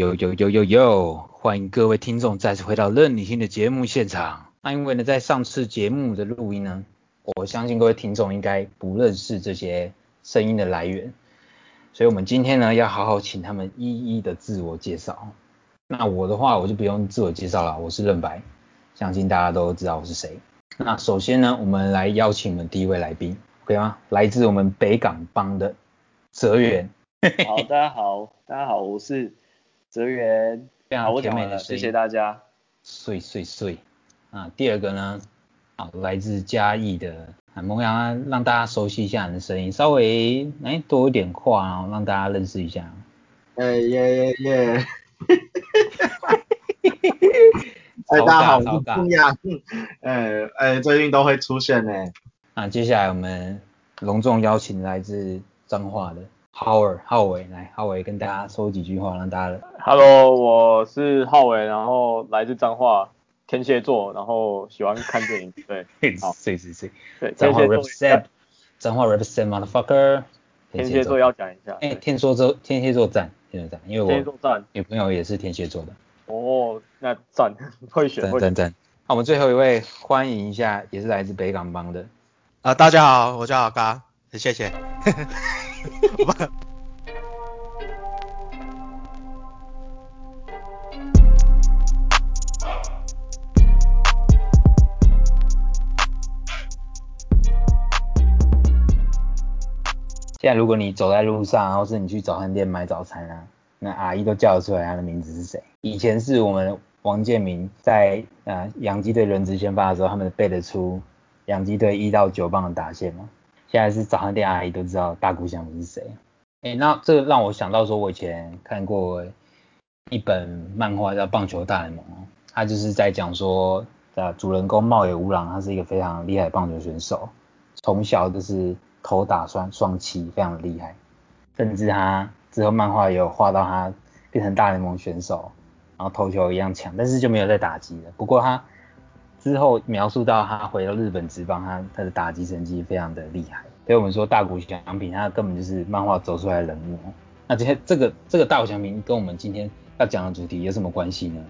有有有有有，欢迎各位听众再次回到任你听的节目现场。那因为呢，在上次节目的录音呢，我相信各位听众应该不认识这些声音的来源，所以我们今天呢，要好好请他们一一的自我介绍。那我的话，我就不用自我介绍了，我是任白，相信大家都知道我是谁。那首先呢，我们来邀请我们第一位来宾，OK 吗？来自我们北港帮的泽源。好，大家好，大家好，我是。泽源，非常甜美的谢谢大家。碎碎碎啊！第二个呢，啊，来自嘉义的萌芽，让大家熟悉一下你的声音，稍微哎多一点话啊，让大家认识一下。哎耶耶耶！哎，大家好，我是萌芽。哎哎，最近都会出现呢。那接下来我们隆重邀请来自彰化的。浩尔，浩伟，来，浩伟跟大家说几句话，让大家。Hello，我是浩伟，然后来自彰化，天蝎座，然后喜欢看电影，对，好，是是是，对，彰化 represent，彰化 represent motherfucker，天蝎座要讲一下，哎，天蝎座，天蝎座赞，天蝎座赞，因为我天蝎座赞，女朋友也是天蝎座的。哦，那赞，会选，赞赞。那我们最后一位，欢迎一下，也是来自北港帮的。啊，大家好，我叫阿嘎，谢谢。现在如果你走在路上，然后是你去早餐店买早餐啊，那阿姨都叫得出来他的名字是谁？以前是我们王建民在呃洋基队轮值先发的时候，他们背得出洋基队一到九棒的打线吗？现在是早餐店阿姨都知道大谷翔平是谁。哎，那这个让我想到说，我以前看过一本漫画叫《棒球大联盟》他，就是在讲说，呃，主人公茂野无郎他是一个非常厉害的棒球选手，从小就是投打双双七，非常厉害，甚至他之后漫画也有画到他变成大联盟选手，然后投球一样强，但是就没有再打击了。不过他之后描述到他回到日本职棒，他他的打击成绩非常的厉害，所以我们说大谷翔平他根本就是漫画走出来的人物。那这些这个这个大谷翔平跟我们今天要讲的主题有什么关系呢？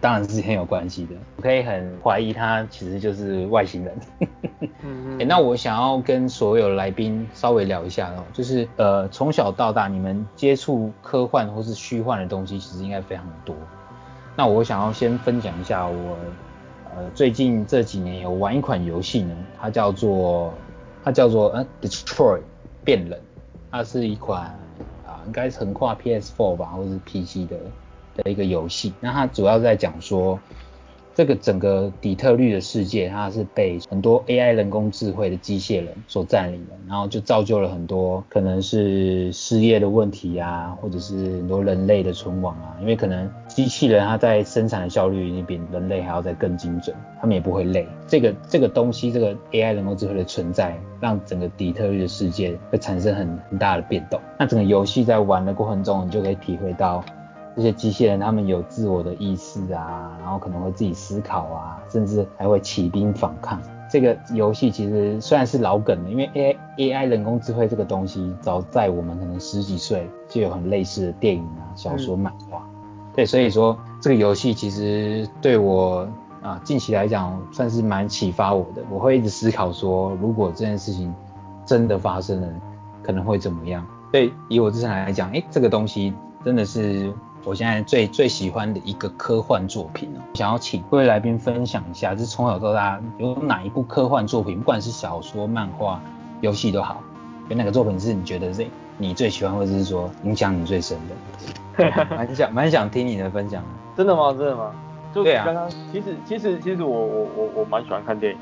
当然是很有关系的。我可以很怀疑他其实就是外星人。嗯嗯。那我想要跟所有来宾稍微聊一下哦，就是呃从小到大你们接触科幻或是虚幻的东西其实应该非常多。那我想要先分享一下我。呃，最近这几年有玩一款游戏呢，它叫做它叫做呃 Destroy 变冷，它是一款啊应该是横跨 PS4 吧或者是 PC 的的一个游戏，那它主要在讲说。这个整个底特律的世界，它是被很多 AI 人工智慧的机械人所占领的，然后就造就了很多可能是失业的问题啊，或者是很多人类的存亡啊，因为可能机器人它在生产的效率已经比人类还要再更精准，他们也不会累。这个这个东西，这个 AI 人工智慧的存在，让整个底特律的世界会产生很很大的变动。那整个游戏在玩的过程中，你就可以体会到。这些机器人他们有自我的意识啊，然后可能会自己思考啊，甚至还会起兵反抗。这个游戏其实虽然是老梗了，因为 A A I 人工智慧这个东西，早在我们可能十几岁就有很类似的电影啊、小说、漫画。对，所以说这个游戏其实对我啊近期来讲算是蛮启发我的。我会一直思考说，如果这件事情真的发生了，可能会怎么样？对，以我自身来讲，哎，这个东西真的是。我现在最最喜欢的一个科幻作品哦，想要请各位来宾分享一下，就是从小到大有哪一部科幻作品，不管是小说、漫画、游戏都好，有哪个作品是你觉得是你最喜欢，或者是说影响你最深的？蛮想蛮想听你的分享。真的吗？真的吗？就刚刚其实其实其实我我我我蛮喜欢看电影，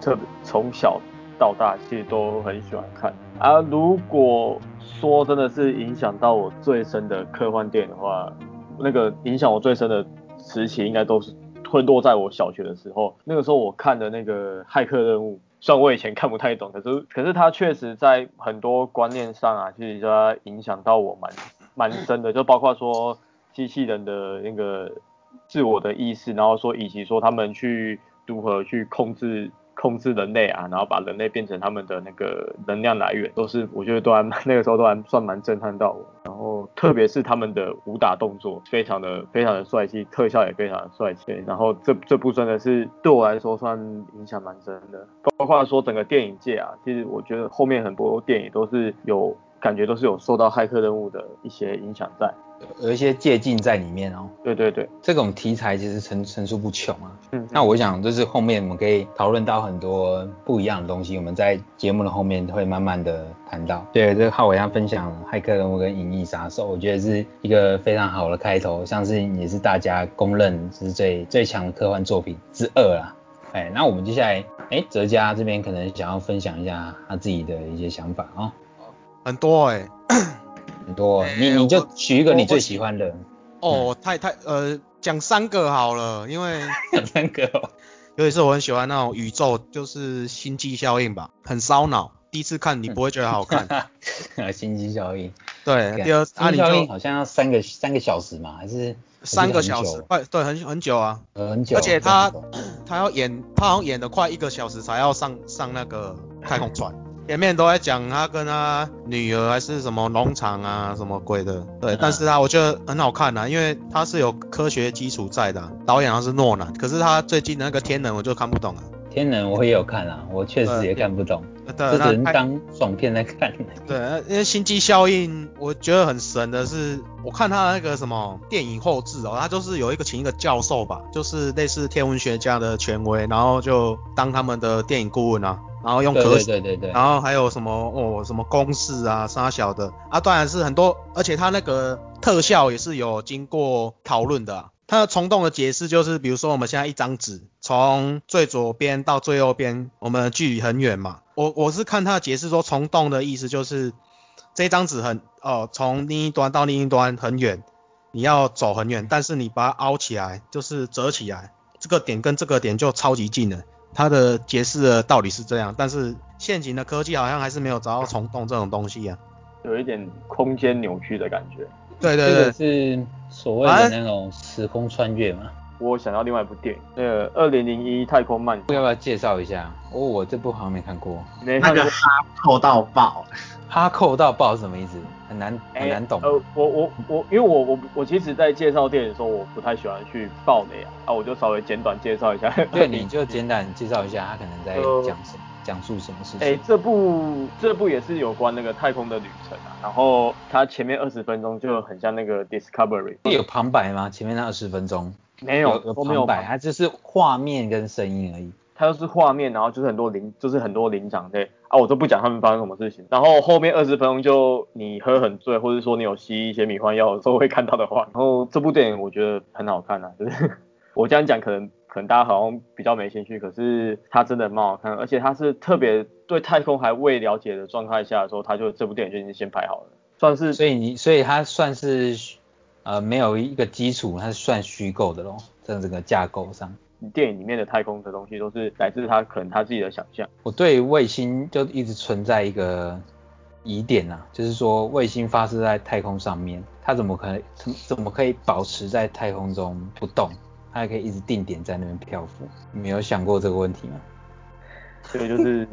特别从小到大其实都很喜欢看啊。如果说真的是影响到我最深的科幻电影的话，那个影响我最深的时期应该都是会落在我小学的时候。那个时候我看的那个骇客任务，虽然我以前看不太懂，可是可是它确实在很多观念上啊，其实说影响到我蛮蛮深的。就包括说机器人的那个自我的意识，然后说以及说他们去如何去控制。控制人类啊，然后把人类变成他们的那个能量来源，都是我觉得都还 那个时候都还算蛮震撼到我。然后特别是他们的武打动作，非常的非常的帅气，特效也非常的帅气。然后这这部真的是对我来说算影响蛮深的，包括说整个电影界啊，其实我觉得后面很多电影都是有感觉都是有受到骇客任务的一些影响在。有一些借鉴在里面哦。对对对，这种题材其实层层出不穷啊。嗯，那我想就是后面我们可以讨论到很多不一样的东西，我们在节目的后面会慢慢的谈到。对，这个浩伟要分享《骇客任务》跟《银翼杀手》，我觉得是一个非常好的开头，像是也是大家公认是最最强的科幻作品之二啦。哎，那我们接下来，哎，哲嘉这边可能想要分享一下他自己的一些想法啊。很多哎。很多，你你就取一个你最喜欢的。哦，太太呃，讲三个好了，因为 讲三个，尤其是我很喜欢那种宇宙，就是星际效应吧，很烧脑。第一次看你不会觉得好看。星际效应。对，第二星际效应好像要三个三个小时嘛，还是三个小时？快，对，很很久啊。很久。而且他他要演，他好像演的快一个小时才要上上那个太空船。前面都在讲他跟他女儿还是什么农场啊什么鬼的，对，但是他我觉得很好看啊，因为他是有科学基础在的，导演他是诺兰，可是他最近的那个天能我就看不懂了。天能我也有看啊，我确实也看不懂，只能当爽片来看。对，因为星际效应我觉得很神的是，我看他那个什么电影后置哦，他就是有一个请一个教授吧，就是类似天文学家的权威，然后就当他们的电影顾问啊。然后用科学，对对对，然后还有什么哦，什么公式啊，啥小的啊，当然是很多，而且它那个特效也是有经过讨论的。它的虫洞的解释就是，比如说我们现在一张纸，从最左边到最右边，我们距离很远嘛。我我是看他的解释说，虫洞的意思就是这张纸很哦，从另一端到另一端很远，你要走很远，但是你把它凹起来，就是折起来，这个点跟这个点就超级近了。他的解释的道理是这样，但是现行的科技好像还是没有找到虫洞这种东西啊，有一点空间扭曲的感觉。对对对，是所谓的那种时空穿越嘛。我想到另外一部电影，那个《二零零一太空漫游》，要不要介绍一下？哦，我这部好像没看过。那个哈扣到爆，哈扣到爆是什么意思？很难很难懂。呃，我我我，因为我我我其实，在介绍电影的时候，我不太喜欢去爆雷啊，啊，我就稍微简短介绍一下。对，你就简短介绍一下，他可能在 讲什么。讲述什么事情？哎，这部这部也是有关那个太空的旅程啊。然后它前面二十分钟就很像那个 Discovery。有旁白吗？前面那二十分钟没有，有旁白，它就是画面跟声音而已。它就是画面，然后就是很多领，就是很多领长对啊，我都不讲他们发生什么事情。然后后面二十分钟就你喝很醉，或者说你有吸一些迷幻药的时候会看到的话。然后这部电影我觉得很好看啊，就是 我这样讲可能。可能大家好像比较没兴趣，可是它真的蛮好看，而且它是特别对太空还未了解的状态下的时候，它就这部电影就已经先拍好了，算是。所以你，所以它算是呃没有一个基础，它是算虚构的咯，在这个架构上。电影里面的太空的东西都是来自他可能他自己的想象。我对卫星就一直存在一个疑点呐，就是说卫星发射在太空上面，它怎么可能怎怎么可以保持在太空中不动？它还可以一直定点在那边漂浮，你没有想过这个问题吗？这个就是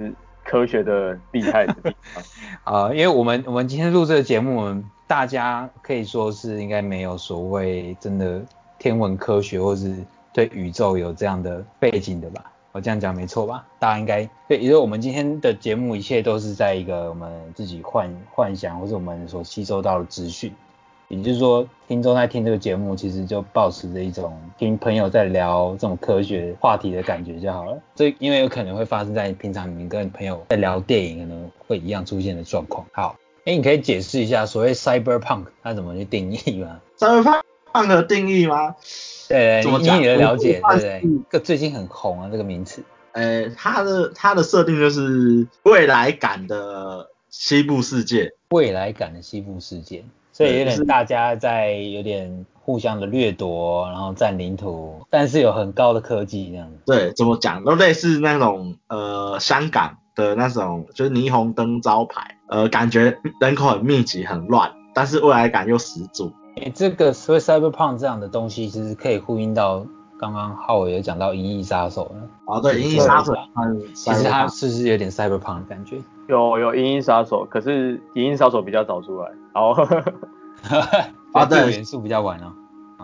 科学的厉害的地方 啊！因为我们我们今天录这个节目，大家可以说是应该没有所谓真的天文科学或是对宇宙有这样的背景的吧？我这样讲没错吧？大家应该对，因为我们今天的节目一切都是在一个我们自己幻幻想或是我们所吸收到的资讯。也就是说，听众在听这个节目，其实就保持着一种听朋友在聊这种科学话题的感觉就好了。这因为有可能会发生在平常你跟朋友在聊电影，可能会一样出现的状况。好，哎，你可以解释一下所谓 cyberpunk 它怎么去定义吗？cyberpunk 的定义吗？对，以你的了解，对不对？个最近很红啊，这个名词。呃，它的它的设定就是未来感的西部世界。未来感的西部世界。所以有点大家在有点互相的掠夺，然后占领土，但是有很高的科技这样子。对，怎么讲都类似那种呃香港的那种就是霓虹灯招牌，呃感觉人口很密集很乱，但是未来感又十足。这个所谓 cyberpunk 这样的东西其实可以呼应到刚刚浩伟有讲到《银翼杀手》了。啊，对，《银翼杀手》其实它是不是有点 cyberpunk 的感觉？有有《银翼杀手》，可是《银翼杀手》比较早出来，哦，啊，对，元素比较晚哦，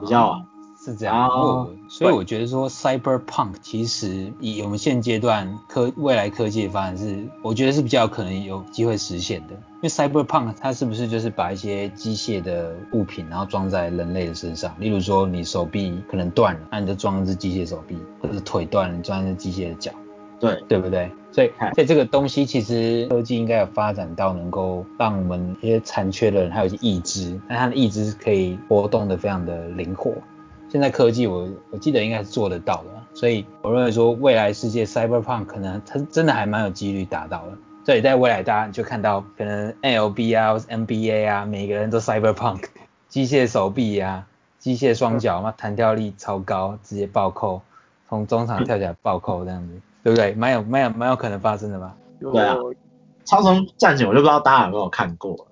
比较晚。是这样，所以我觉得说，cyberpunk 其实以我们现阶段科未来科技的发展是，我觉得是比较可能有机会实现的。因为 cyberpunk 它是不是就是把一些机械的物品，然后装在人类的身上？例如说你手臂可能断了，那你就装一只机械手臂，或者腿断了，你装一只机械的脚，对对不对？所以所以这个东西其实科技应该有发展到能够让我们一些残缺的人还有一些义肢，那他的义肢可以活动的非常的灵活。现在科技我我记得应该是做得到的，所以我认为说未来世界 cyberpunk 可能它真的还蛮有几率达到的。所以在未来大家就看到可能 LB 啊或 NBA 啊每个人都 cyberpunk，机械手臂啊，机械双脚嘛，弹跳力超高，直接暴扣，从中场跳起来暴扣这样子，对不对？蛮有蛮有蛮有可能发生的吧？对啊，超重战警我就不知道大家有没有看过，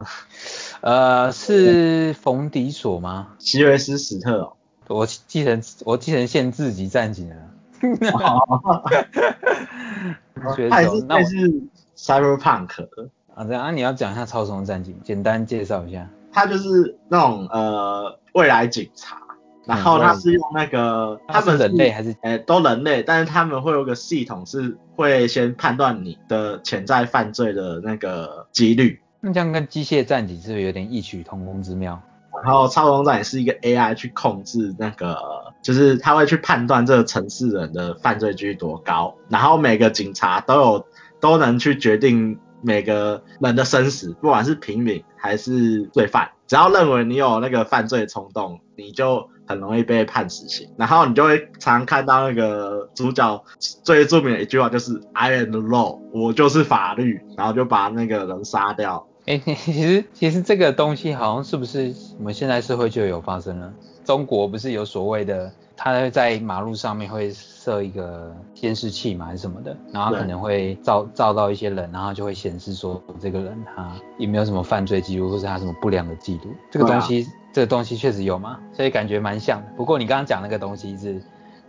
呃，是冯迪索吗？希维斯史特哦。我继承我继承现自己战警了，还是那是 Cyberpunk 啊这样啊你要讲一下超时空战警，简单介绍一下。他就是那种呃未来警察，然后他是用那个他们人类还是诶都人类，但是他们会有个系统是会先判断你的潜在犯罪的那个几率。那这样跟机械战警是不是有点异曲同工之妙？然后超空战也是一个 AI 去控制那个，就是他会去判断这个城市人的犯罪几率多高，然后每个警察都有都能去决定每个人的生死，不管是平民还是罪犯，只要认为你有那个犯罪冲动，你就很容易被判死刑。然后你就会常看到那个主角最著名的一句话就是 I am the law，我就是法律，然后就把那个人杀掉。哎，其实其实这个东西好像是不是我们现在社会就有发生了？中国不是有所谓的，他在马路上面会设一个监视器嘛，还是什么的，然后可能会照照到一些人，然后就会显示说这个人他有没有什么犯罪记录，或是他什么不良的记录。这个东西，这个东西确实有嘛，所以感觉蛮像的。不过你刚刚讲那个东西是，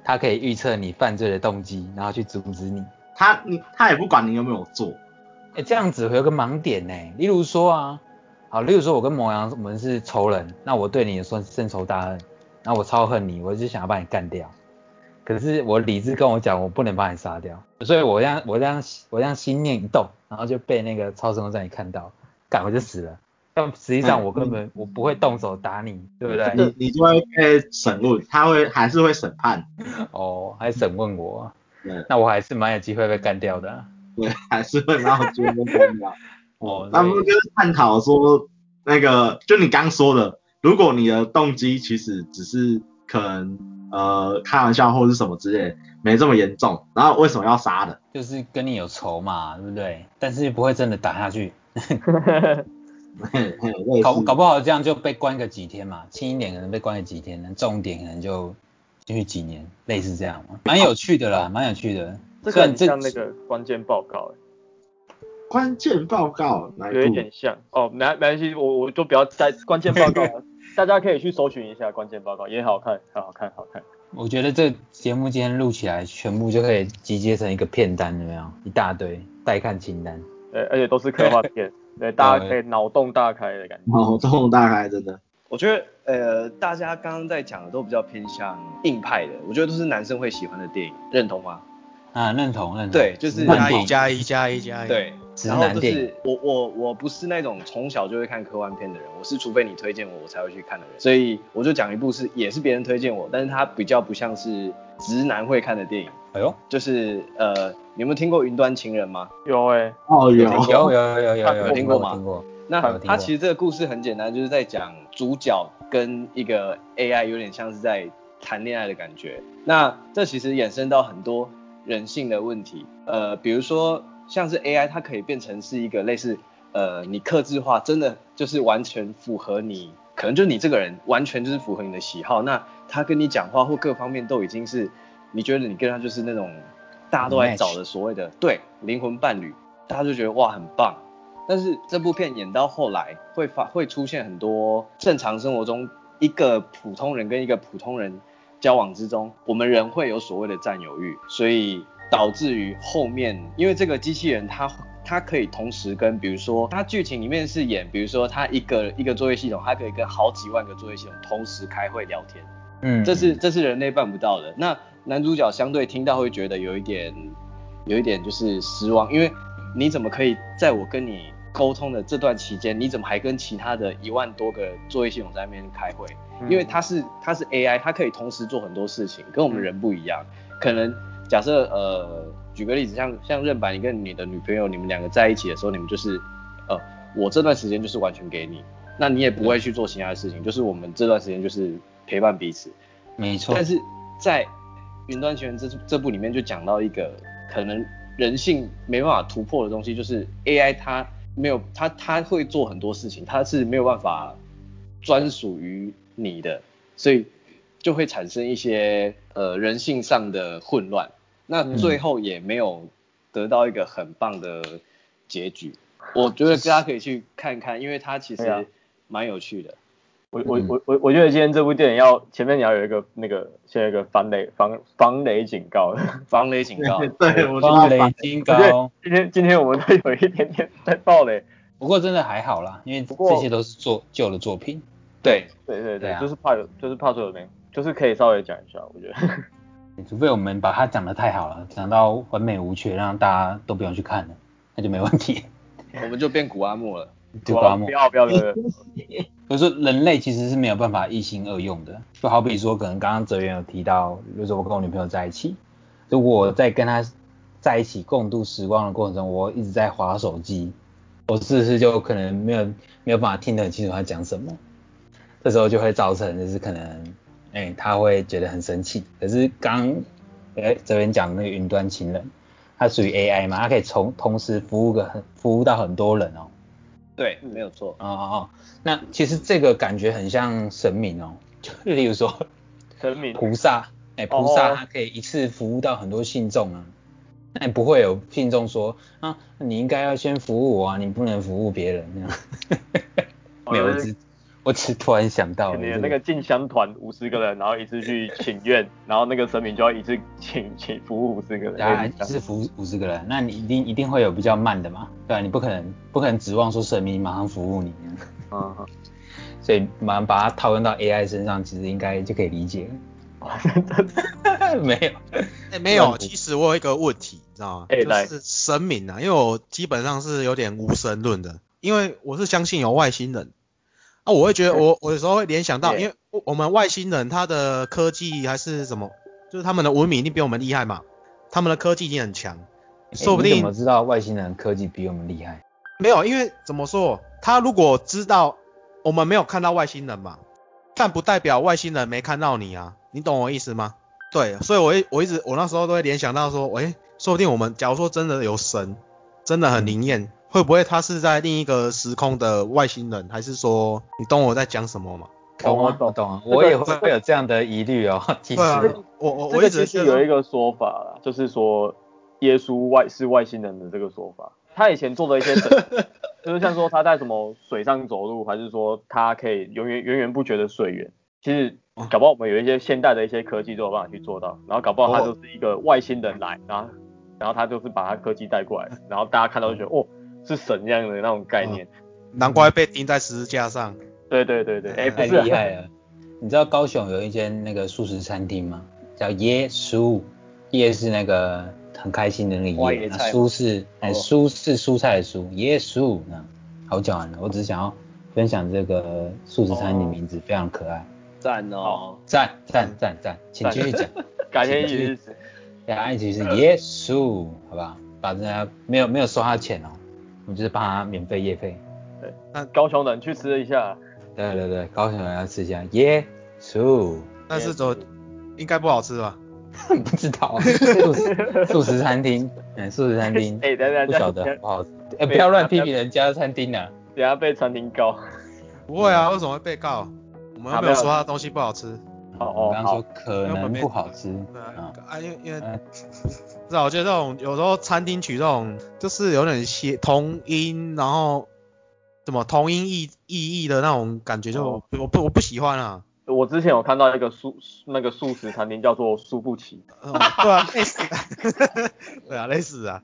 它可以预测你犯罪的动机，然后去阻止你。他你他也不管你有没有做。哎，这样子会有个盲点呢。例如说啊，好，例如说我跟某阳我们是仇人，那我对你也算深仇大恨，那我超恨你，我就想要把你干掉。可是我理智跟我讲，我不能把你杀掉，所以我这样我这样我这样心念一动，然后就被那个超声在你看到，赶快就死了。但实际上我根本我不会动手打你，对不对？你你就会被审问，他会还是会审判。哦，还审问我？那我还是蛮有机会被干掉的。对，还是会蛮好觉得的。哦，那不就是探讨说，那个就你刚说的，如果你的动机其实只是可能呃开玩笑或者是什么之类，没这么严重，然后为什么要杀的？就是跟你有仇嘛，对不对？但是不会真的打下去。搞搞不好这样就被关个几天嘛，轻一点可能被关个几天，重一点可能就进去几年，类似这样嘛，蛮有趣的啦，蛮有趣的。这个很像那个关键报告，关键报告有一点像哦，没没关系，我我就不要在关键报告，大家可以去搜寻一下关键报告，也好看，很好看，好看。我觉得这节目今天录起来，全部就可以集结成一个片单，有没有？一大堆待看清单。对，而且都是科幻片，对，大家可以脑洞大开的感觉。脑洞大开，真的。我觉得呃，大家刚刚在讲的都比较偏向硬派的，我觉得都是男生会喜欢的电影，认同吗？啊，认同认同。对，就是加一加一加一加一。对，然后就是我我我不是那种从小就会看科幻片的人，我是除非你推荐我，我才会去看的人。所以我就讲一部是也是别人推荐我，但是它比较不像是直男会看的电影。哎呦，就是呃，你有没有听过《云端情人》吗？有哎，哦有有有有有有有听过吗？听过。那他其实这个故事很简单，就是在讲主角跟一个 AI 有点像是在谈恋爱的感觉。那这其实衍生到很多。人性的问题，呃，比如说像是 AI，它可以变成是一个类似，呃，你克制化，真的就是完全符合你，可能就你这个人完全就是符合你的喜好，那他跟你讲话或各方面都已经是，你觉得你跟他就是那种大家都在找的所谓的对灵魂伴侣，大家就觉得哇很棒，但是这部片演到后来会发会出现很多正常生活中一个普通人跟一个普通人。交往之中，我们人会有所谓的占有欲，所以导致于后面，因为这个机器人它它可以同时跟，比如说它剧情里面是演，比如说它一个一个作业系统，它可以跟好几万个作业系统同时开会聊天，嗯，这是这是人类办不到的。那男主角相对听到会觉得有一点有一点就是失望，因为你怎么可以在我跟你沟通的这段期间，你怎么还跟其他的一万多个作业系统在那边开会？因为它是它是 AI，它可以同时做很多事情，跟我们人不一样。可能假设呃，举个例子，像像任白，你跟你的女朋友，你们两个在一起的时候，你们就是呃，我这段时间就是完全给你，那你也不会去做其他的事情，就是我们这段时间就是陪伴彼此。没错。但是在云端情人这这部里面就讲到一个可能人性没办法突破的东西，就是 AI 它没有它它会做很多事情，它是没有办法专属于你的，所以就会产生一些呃人性上的混乱。那最后也没有得到一个很棒的结局。我觉得大家可以去看看，因为它其实蛮有趣的。我我我我我觉得今天这部电影要前面你要有一个那个先有一个防雷防防雷警告，防雷警告，对，我防雷警告。今天今天我们都有一点点在爆雷，不过真的还好啦，因为这些都是做旧的作品。对对对对，就是怕有就是怕说有没就是可以稍微讲一下，我觉得。除非我们把它讲的太好了，讲到完美无缺，让大家都不用去看了，那就没问题。我们就变古阿莫了。古阿莫。不要不要的。所以说人类其实是没有办法一心二用的，就好比说，可能刚刚哲源有提到，比如说我跟我女朋友在一起，如果我在跟她在一起共度时光的过程中，我一直在划手机，我是不是就可能没有没有办法听得很清楚她讲什么？这时候就会造成就是可能，哎，他会觉得很生气。可是刚，哎，这边讲那个云端情人，它属于 AI 嘛，它可以从同时服务个很服务到很多人哦。对，没有错。哦哦哦，那其实这个感觉很像神明哦，就例如说神明菩萨，哎，菩萨他可以一次服务到很多信众啊，那不会有信众说啊，你应该要先服务我啊，你不能服务别人那样。没有，我只突然想到，你的那个进香团五十个人，然后一次去请愿，然后那个神明就要一次请请服务五十个人，啊，一次服务五十个人，那你一定一定会有比较慢的嘛，对吧？你不可能不可能指望说神明马上服务你，嗯，所以马上把它套用到 AI 身上，其实应该就可以理解。没有，哎，没有，其实我有一个问题，你知道吗？就是神明啊，因为我基本上是有点无神论的，因为我是相信有外星人。啊，我会觉得我我有时候会联想到，因为我们外星人他的科技还是什么，就是他们的文明一定比我们厉害嘛，他们的科技已经很强，说不定。你怎么知道外星人科技比我们厉害？没有，因为怎么说，他如果知道我们没有看到外星人嘛，但不代表外星人没看到你啊，你懂我意思吗？对，所以我一我一直我那时候都会联想到说，喂，说不定我们假如说真的有神，真的很灵验。会不会他是在另一个时空的外星人，还是说你懂我在讲什么吗？懂啊，懂啊，我也会会有这样的疑虑哦。其实我我我一直是有一个说法啦，就是说耶稣外是外星人的这个说法。他以前做的一些，就是像说他在什么水上走路，还是说他可以永远源源不绝的水源。其实搞不好我们有一些现代的一些科技都有办法去做到，然后搞不好他就是一个外星人来，然后然后他就是把他科技带过来，然后大家看到就觉得哦。是神一样的那种概念，难怪被钉在十字架上。对对对对，哎，太厉害了。你知道高雄有一间那个素食餐厅吗？叫耶稣，耶是那个很开心的那个耶，蔬是哎蔬是蔬菜的蔬，耶稣那好讲完了。我只是想要分享这个素食餐厅的名字，非常可爱。赞哦，赞赞赞赞，请继续讲。感谢意思，大家一起是耶稣，好吧？把人家没有没有收他钱哦。我们就是帮他免费夜费。对，那高雄人去吃一下。对对对，高雄人要吃一下耶稣。但是走应该不好吃吧？不知道。素食素食餐厅，嗯，素食餐厅。哎，等等，不晓得不好吃。哎，不要乱批评人家餐厅啊。等下被餐厅告。不会啊，为什么会被告？我们没有说他东西不好吃。哦哦，刚刚说可能不好吃。啊，啊，因为因为。是啊，我觉得这种有时候餐厅取这种就是有点谐同音，然后什么同音异异义的那种感觉，就我不我不喜欢啊。我之前有看到一个素那个素食餐厅叫做苏不起，嗯对啊，类似，对啊，类似啊，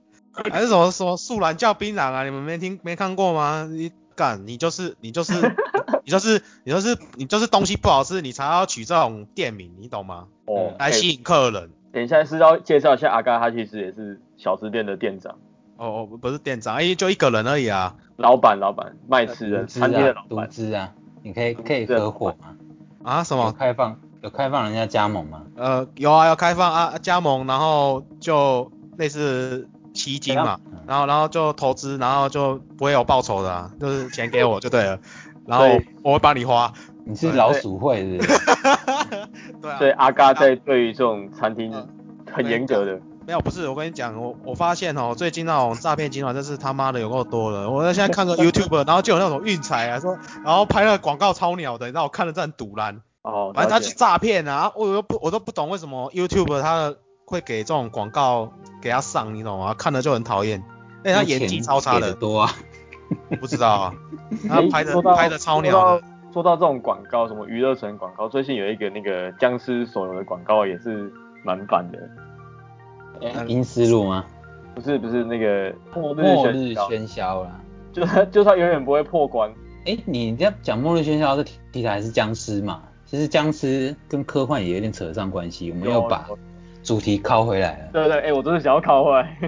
还是什么什么素兰叫槟榔啊，你们没听没看过吗？你干，你就是你就是 你就是你就是你就是东西不好吃，你才要取这种店名，你懂吗？哦，来吸引客人。等一下是要介绍一下阿嘎，他其实也是小吃店的店长、哦哦，不是店长，哎，就一个人而已啊。老板、老板卖吃的独资餐厅的老板。资啊，你可以可以合伙吗？啊？什么？开放有开放人家加盟吗？呃，有啊，要开放啊，加盟，然后就类似基金嘛嗯，然后然后就投资，然后就不会有报酬的啊，就是钱给我就对了，然后我会帮你花。你是老鼠会是不是？对啊。所以阿嘎在对于这种餐厅嗯很严格的，没有，不是，我跟你讲，我我发现哦，最近那种诈骗集团真是他妈的有够多了。我现在看个 YouTube，然后就有那种运财啊，说，然后拍那个广告超鸟的，你知道我看了真很堵然。哦，反正他是诈骗啊，我又不我都不懂为什么 YouTube 他会给这种广告给他上，你懂吗？看了就很讨厌。哎，他演技超差的，多啊。不知道啊，他拍的拍的超说鸟的。到说到这种广告，什么娱乐城广告，最近有一个那个僵尸手游的广告也是蛮反的，哎阴思路吗？不是不是那个末日末日喧嚣，啦。就他就他永远不会破关，哎，你这样讲末日喧嚣这题题材是僵尸嘛？其实僵尸跟科幻也有点扯上关系，我们有又把主题拷回来了。对对，哎、我真的想要拷回来。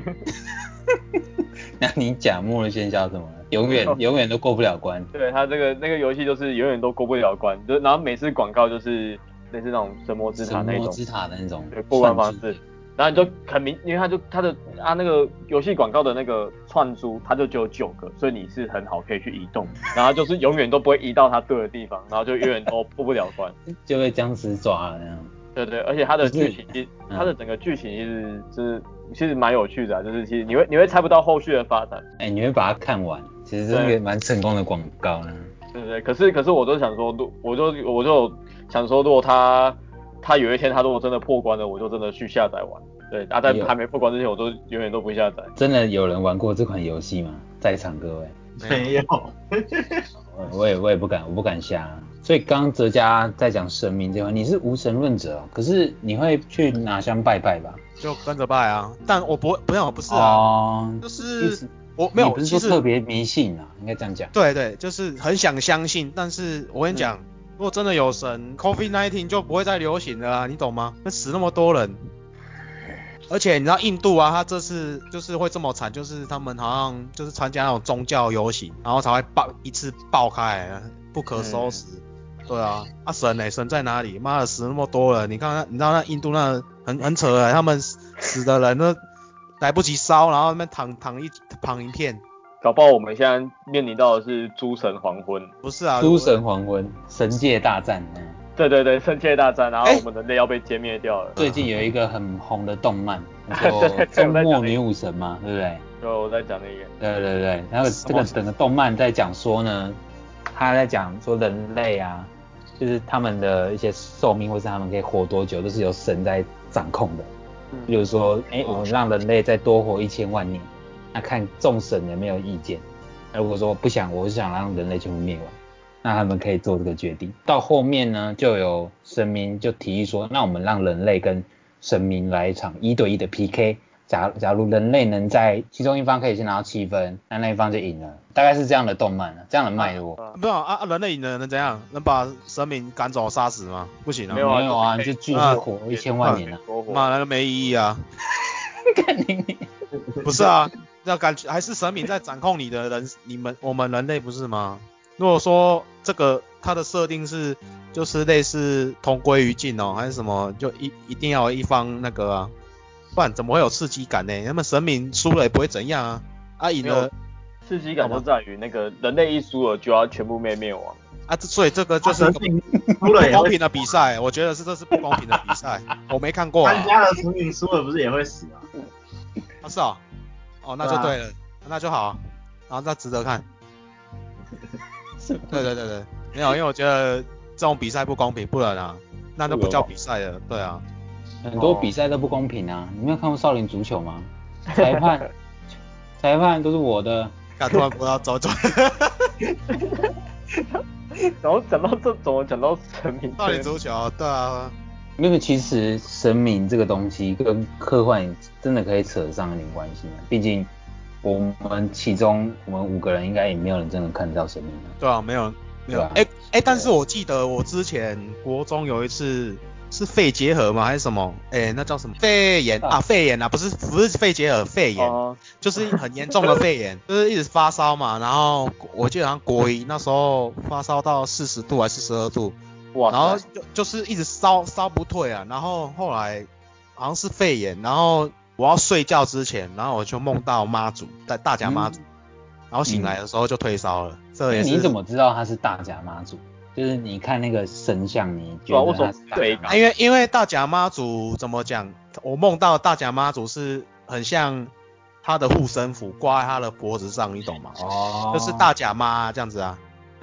那你讲末日喧嚣怎么了？永远哦永远都过不了关。对他这个那个游戏就是永远都过不了关，就然后每次广告就是类似那种神魔之塔那种，神魔之塔的那种对过关方式，然后你就很明，因为他就他的啊那个游戏广告的那个串珠，它就只有九个，所以你是很好可以去移动，然后就是永远都不会移到他对的地方，然后就永远都过不了关。就被僵尸抓了那样。对对，而且它的剧情其实，嗯它的整个剧情其实就是其实蛮有趣的、啊，就是其实你会你会猜不到后续的发展。哎、你会把它看完，其实是一对个蛮成功的广告呢。对不对？可是可是我就想说，如我就我就想说，如果他他有一天他如果真的破关了，我就真的去下载玩。对，啊，在有还没破关之前，我都永远都不下载。真的有人玩过这款游戏吗？在场各位，没有，我我也我也不敢，我不敢下。所以刚刚哲家在讲神明这块，你是无神论者哦，可是你会去拿香拜拜吧？就跟着拜啊，但我不会，不要，不是啊，哦，就是思我没有，不是特别迷信啊，应该这样讲。对对，就是很想相信，但是我跟你讲，如果真的有神，COVID 19就不会再流行了啊，你懂吗？那死那么多人，而且你知道印度啊，他这次就是会这么惨，就是他们好像就是参加那种宗教游行，然后才会爆一次爆开，不可收拾。对啊，啊神呢、神在哪里？妈的死那么多人，你看那你知道那印度那很很扯哎、他们死死的人都来不及烧，然后那边躺躺一躺一片。搞不好我们现在面临到的是诸神黄昏。不是啊，诸神黄昏，神界大战。嗯对对对，圣界大战，然后哎我们人类要被歼灭掉了。最近有一个很红的动漫，叫做《末女武神》嘛，对不对？就我在讲那个，对对对，然后这个整个动漫在讲说呢，他在讲说人类啊，就是他们的一些寿命或是他们可以活多久，都是由神在掌控的。比如说，哎，我让人类再多活一千万年，那看众神有没有意见。那如果说不想，我是想让人类全部灭亡，那他们可以做这个决定。到后面呢，就有神明就提议说，那我们让人类跟神明来一场一对一的 PK。假假如人类能在其中一方可以先拿到七分，那那一方就赢了，大概是这样的动漫啊，这样的脉络。啊没有啊，啊人类赢了能怎样？能把神明赶走杀死吗？不行啊，没有啊没有啊，你就就继续啊活一千万年啊。多活妈那个没意义啊。看你不是啊，那感觉还是神明在掌控你的人，你们我们人类不是吗？如果说这个它的设定是就是类似同归于尽哦，还是什么，就一一定要有一方那个啊，不然怎么会有刺激感呢？那么神明输了也不会怎样啊，啊赢了刺激感就在于那个人类一输了就要全部灭灭亡。啊，这所以这个就是神明输了不公平的比赛，我觉得是这是不公平的比赛，我没看过啊参，加了神明输了不是也会死啊？啊是哦，哦那就对了，那就好啊，然后那值得看。对对对对，没有，因为我觉得这种比赛不公平，不然啊，那就不叫比赛了。对啊，很多比赛都不公平啊！你没有看过少林足球吗？裁判 裁判都是我的，干突然不要走走，然后讲到这，怎么讲到神明？少林足球，对啊，那个其实神明这个东西跟科幻真的可以扯上一点关系啊，毕竟我们其中我们五个人应该也没有人真的看到神明啊。对啊，没有没有对啊，哎哎，但是我记得我之前国中有一次是肺结核吗？还是什么？哎，那叫什么？肺炎啊，肺炎啊，不是不是肺结核，肺炎。哦，就是很严重的肺炎，就是一直发烧嘛，然后我记得好像国一那时候发烧到四十度还是四十二度，哇，然后就就是一直烧烧不退啊，然后后来好像是肺炎，然后我要睡觉之前，然后我就梦到妈祖大大甲妈祖，然后醒来的时候就退烧了，这也是你怎么知道他是大甲妈祖？就是你看那个神像，你觉得他是大对？因为因为大甲妈祖怎么讲？我梦到大甲妈祖是很像他的护身符挂在他的脖子上，你懂吗？哦，就是大甲妈这样子啊。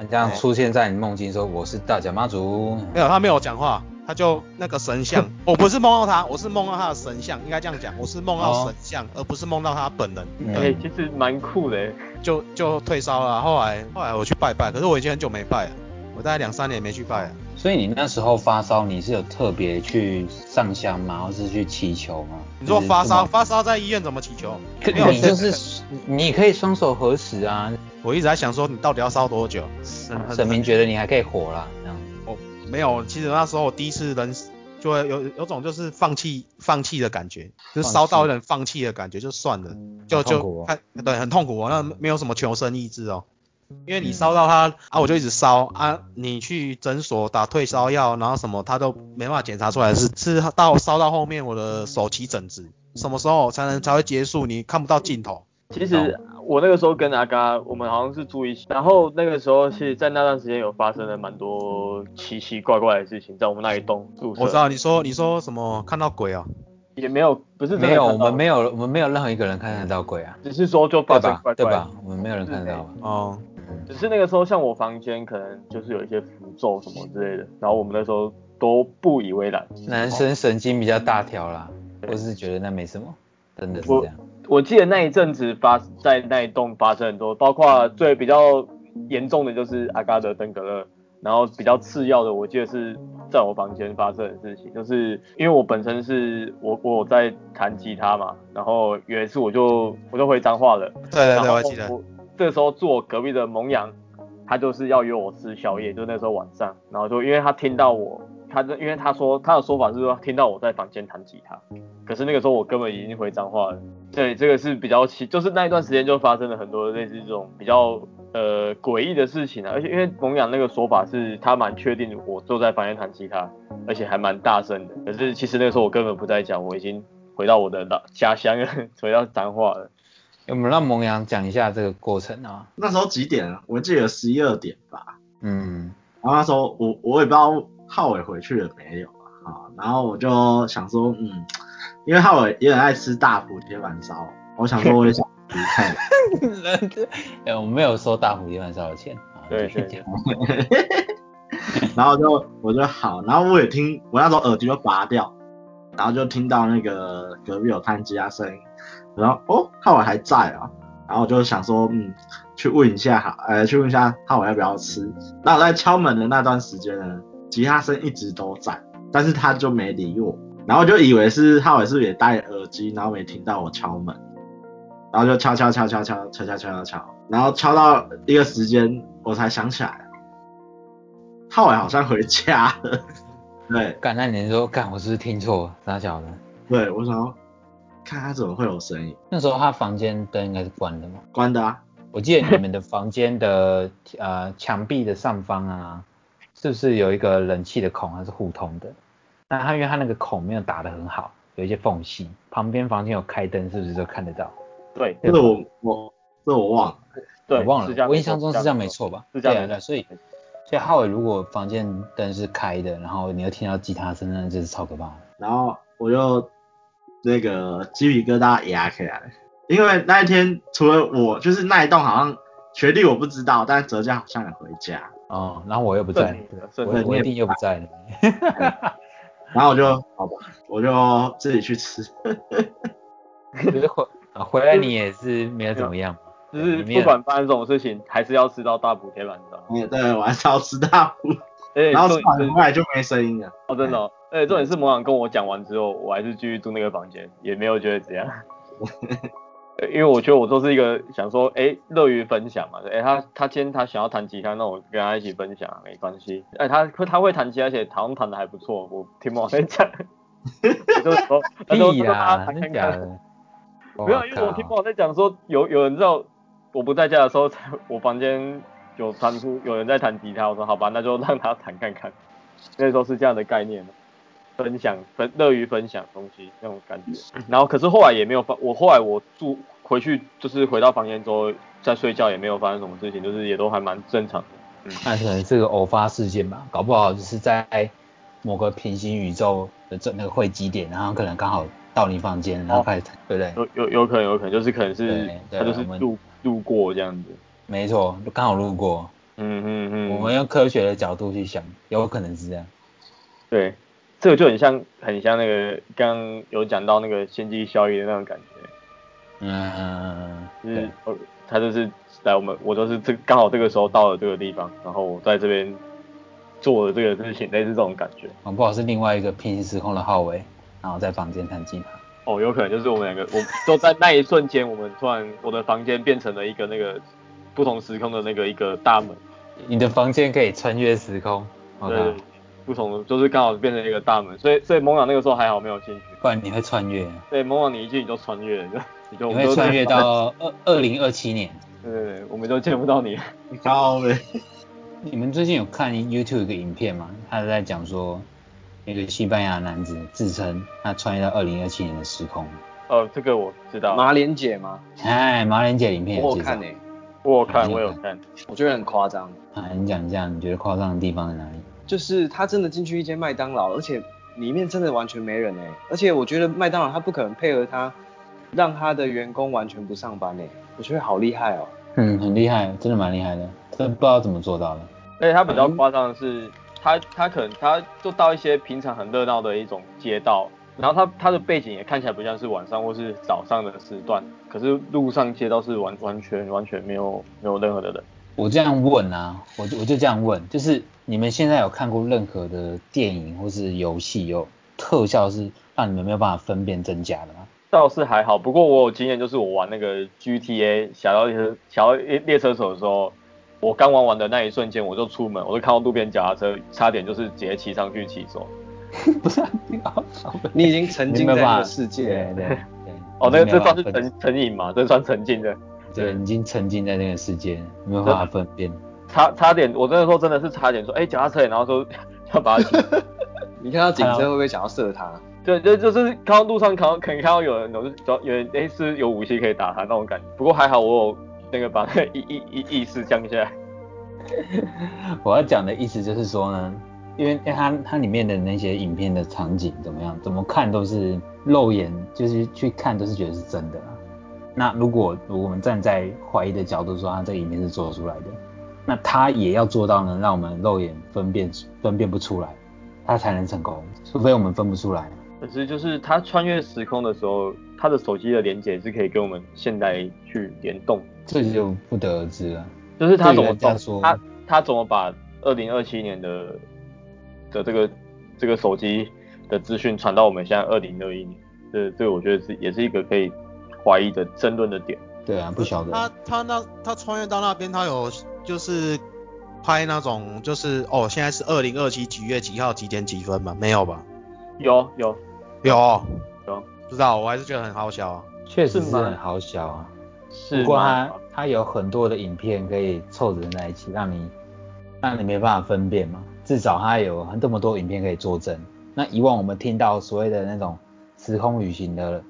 这样出现在你梦境说我是大甲妈祖，没有，他没有讲话，他就那个神像，我不是梦到他，我是梦到他的神像，应该这样讲，我是梦到神像，而不是梦到他本人。嗯哎、其实蛮酷的，就就退烧了，后来后来我去拜拜，可是我已经很久没拜了，我大概两三年没去拜了。所以你那时候发烧，你是有特别去上香吗？或是去祈求吗？你说发烧，就是发烧在医院怎么祈求？这么，没有你就是你可以双手合十啊，我一直在想说你到底要烧多久？神明觉得你还可以活啦，这样。我没有，其实那时候我第一次人就会有有种就是放弃放弃的感觉，就是烧到有点放弃的感觉，就算了，就就哦看对很痛苦哦，那没有什么求生意志哦。因为你烧到它啊，我就一直烧啊，你去诊所打退烧药，然后什么他都没办法检查出来是是到烧到后面我的手起疹子，什么时候才能才会结束？你看不到尽头。其实我那个时候跟阿嘎，我们好像是住一起，然后那个时候是在那段时间有发生了蛮多奇奇怪怪的事情，在我们那一栋宿舍。我知道你说你说什么看到鬼啊，也没有，不是没有，我们没有，我们没有任何一个人看得到鬼啊，只是说就对发生吧？怪怪的对吧？我们没有人看得到？哦，嗯只是那个时候像我房间可能就是有一些符咒什么之类的，然后我们那时候都不以为然。男生神经比较大条啦，我是觉得那没什么，真的是这样。我记得那一阵子发在那一栋发生很多，包括最比较严重的就是阿嘎德登革热，然后比较次要的，我记得是在我房间发生的事情，就是因为我本身是我我有在弹吉他嘛，然后有一次我就我就回彰化了，对对对，我记得。这时候住我隔壁的蒙阳，他就是要约我吃宵夜，就那时候晚上，然后就因为他听到我，他就因为他说他的说法是说听到我在房间弹吉他，可是那个时候我根本已经回彰化了。对，这个是比较奇，就是那一段时间就发生了很多类似这种比较呃诡异的事情啊，而且因为蒙阳那个说法是他蛮确定我坐在房间弹吉他，而且还蛮大声的，可是其实那个时候我根本不在讲，我已经回到我的老家乡，回到彰化了。我们让蒙阳讲一下这个过程啊。那时候几点啊？我记得十一二点吧。嗯，然后那时候我我也不知道浩伟回去了没有啊，啊然后我就想说，嗯，因为浩伟也很爱吃大埔铁板烧，我想说我也想去看。哎，我没有收大埔铁板烧的钱啊。对 然后就我就好，然后我也听，我那时候耳机就拔掉，然后就听到那个隔壁有弹吉他声音，然后哦，浩伟还在啊，然后我就想说，嗯，去问一下哈，呃，去问一下浩伟要不要吃。那我在敲门的那段时间呢，吉他声一直都在，但是他就没理我，然后我就以为是浩伟是不是也戴耳机，然后没听到我敲门，然后就敲敲敲敲敲敲敲敲敲敲，然后敲到一个时间，我才想起来。浩伟好像回家了，对干，那你说干，我是不是听错？傻小子。对，我想要看他怎么会有声音，那时候他房间灯应该是关的嘛？关的啊，我记得你们的房间的呃墙壁的上方啊，是不是有一个冷气的孔，它是互通的？那它因为它那个孔没有打得很好，有一些缝隙，旁边房间有开灯，是不是就看得到？对这个我我这我忘了，对，我忘了我印象中是这样没没错吧？是这样没错对啊对啊，所以所以浩伟如果房间灯是开的，然后你又听到吉他声，那真是超可怕的。然后我就那个鸡皮疙瘩压起来，因为那一天除了我，就是那一栋好像学弟我不知道，但是哲嘉好像也回家，哦，然后我又不在。我的我一定又不在了。然后我就好吧，我就自己去吃，可是回啊回来你也是没有怎么样。就是不管发生什么事情，还是要吃到大补铁板烧。嗯，对，晚上吃大补，然后吃完重点是后来就没声音了。哦，真的、哦，而且重点是魔朗跟我讲完之后，我还是继续住那个房间，也没有觉得怎样。对因为我觉得我都是一个想说，哎，乐于分享嘛，哎，他他今天他想要弹吉他，那我跟他一起分享，没关系。哎，他会他会弹吉他，而且好像弹的还不错，我听魔朗在讲，我就说，他说屁他说他啦，弹看看。真假的？没有，因为我听靠魔朗在讲说，有有人知道我不在家的时候，我房间有传出有人在弹吉他，我说好吧，那就让他弹看看。那时候是这样的概念，分享分乐于分享东西那种感觉。然后可是后来也没有发，我后来我住回去就是回到房间之后在睡觉也没有发生什么事情，就是也都还蛮正常的。嗯，那可能是个偶发事件吧，搞不好就是在某个平行宇宙的这那个汇集点，然后可能刚好到你房间，然后开始弹，对不对？有有有可能有可能就是可能是他就是路路过这样子。没错，刚好路过。嗯嗯嗯，我们用科学的角度去想，有可能是这样。对，这个就很像很像那个刚刚有讲到那个先机效应的那种感觉，嗯，对就是，呃他就是来我们我就是这刚好这个时候到了这个地方，然后我在这边做了这个事情，类似这种感觉。搞不好是另外一个平行时空的浩伟，然后在房间弹吉他。哦，有可能就是我们两个，我都在那一瞬间，我们突然我的房间变成了一个那个不同时空的那个一个大门，你的房间可以穿越时空，对对，，不同的就是刚好变成一个大门，所以所以蒙朗那个时候还好没有进去，不然你会穿越，对，蒙朗你一进你就穿越 了，你就你会穿越，到二二零二七年。对对对，我们都见不到你。高呗，你们最近有看 YouTube 一个影片吗？他在讲说，那个西班牙男子自称他穿越到二零二七年的时空。哦，这个我知道，马脸姐吗？哎，马莲姐影片有介绍我有看诶、我有看，我有看。我觉得很夸张。啊，你讲一下，你觉得夸张的地方在哪里？就是他真的进去一间麦当劳，而且里面真的完全没人哎、而且我觉得麦当劳他不可能配合他，让他的员工完全不上班哎、我觉得好厉害哦。嗯，很厉害，真的蛮厉害的，真不知道怎么做到的。而且他比较夸张的是，他他可能他就到一些平常很热闹的一种街道，然后他他的背景也看起来不像是晚上或是早上的时段，可是路上街道是完完全完全没有没有任何的人。我这样问啊，我就我就这样问，就是你们现在有看过任何的电影或是游戏有特效是让你们没有办法分辨真假的吗？倒是还好，不过我有经验，就是我玩那个 GTA 小妖列车小列车手的时候，我刚玩完的那一瞬间，我就出门，我就看到路边脚踏车，差点就是直接骑上去骑走。不是、啊，你好好你已经沉浸在那个世界对了，对对。哦，那个这算是有办法分成成瘾嘛？这算沉浸的。对，已经沉浸在那个世界，没有办法分辨。差差点，我真的说真的是差点说，哎、脚踏车，然后说 要把它。你看到警车会不会想要射他？对，就就是看到路上看到可能看到有人，我就有人哎、是有武器可以打他那种感觉。不过还好我有那个把那个意意意意识降下来。我要讲的意思就是说呢，因为它它里面的那些影片的场景怎么样，怎么看都是肉眼，就是去看都是觉得是真的啦。那如果我们站在怀疑的角度说，它这个影片是做出来的，那它也要做到能，让我们肉眼分辨分辨不出来，它才能成功。除非我们分不出来。可是就是他穿越时空的时候，他的手机的连接是可以跟我们现代去联动，这就不得而知了。就是他怎对么他他怎么把二零二七年的的这个这个手机的资讯传到我们现在二零二一年，这这个我觉得是也是一个可以怀疑的争论的点。对啊，不晓得。他他那他穿越到那边，他有就是拍那种就是哦，现在是二零二七几月几号几点几分吗？没有吧？有有有有，不知道，我还是觉得很好笑啊。确实是很好笑啊。是不过吗它它有很多的影片可以凑着在一起，让你让你没办法分辨嘛。至少他有很这么多影片可以作证。那以往我们听到所谓的那种时空旅行的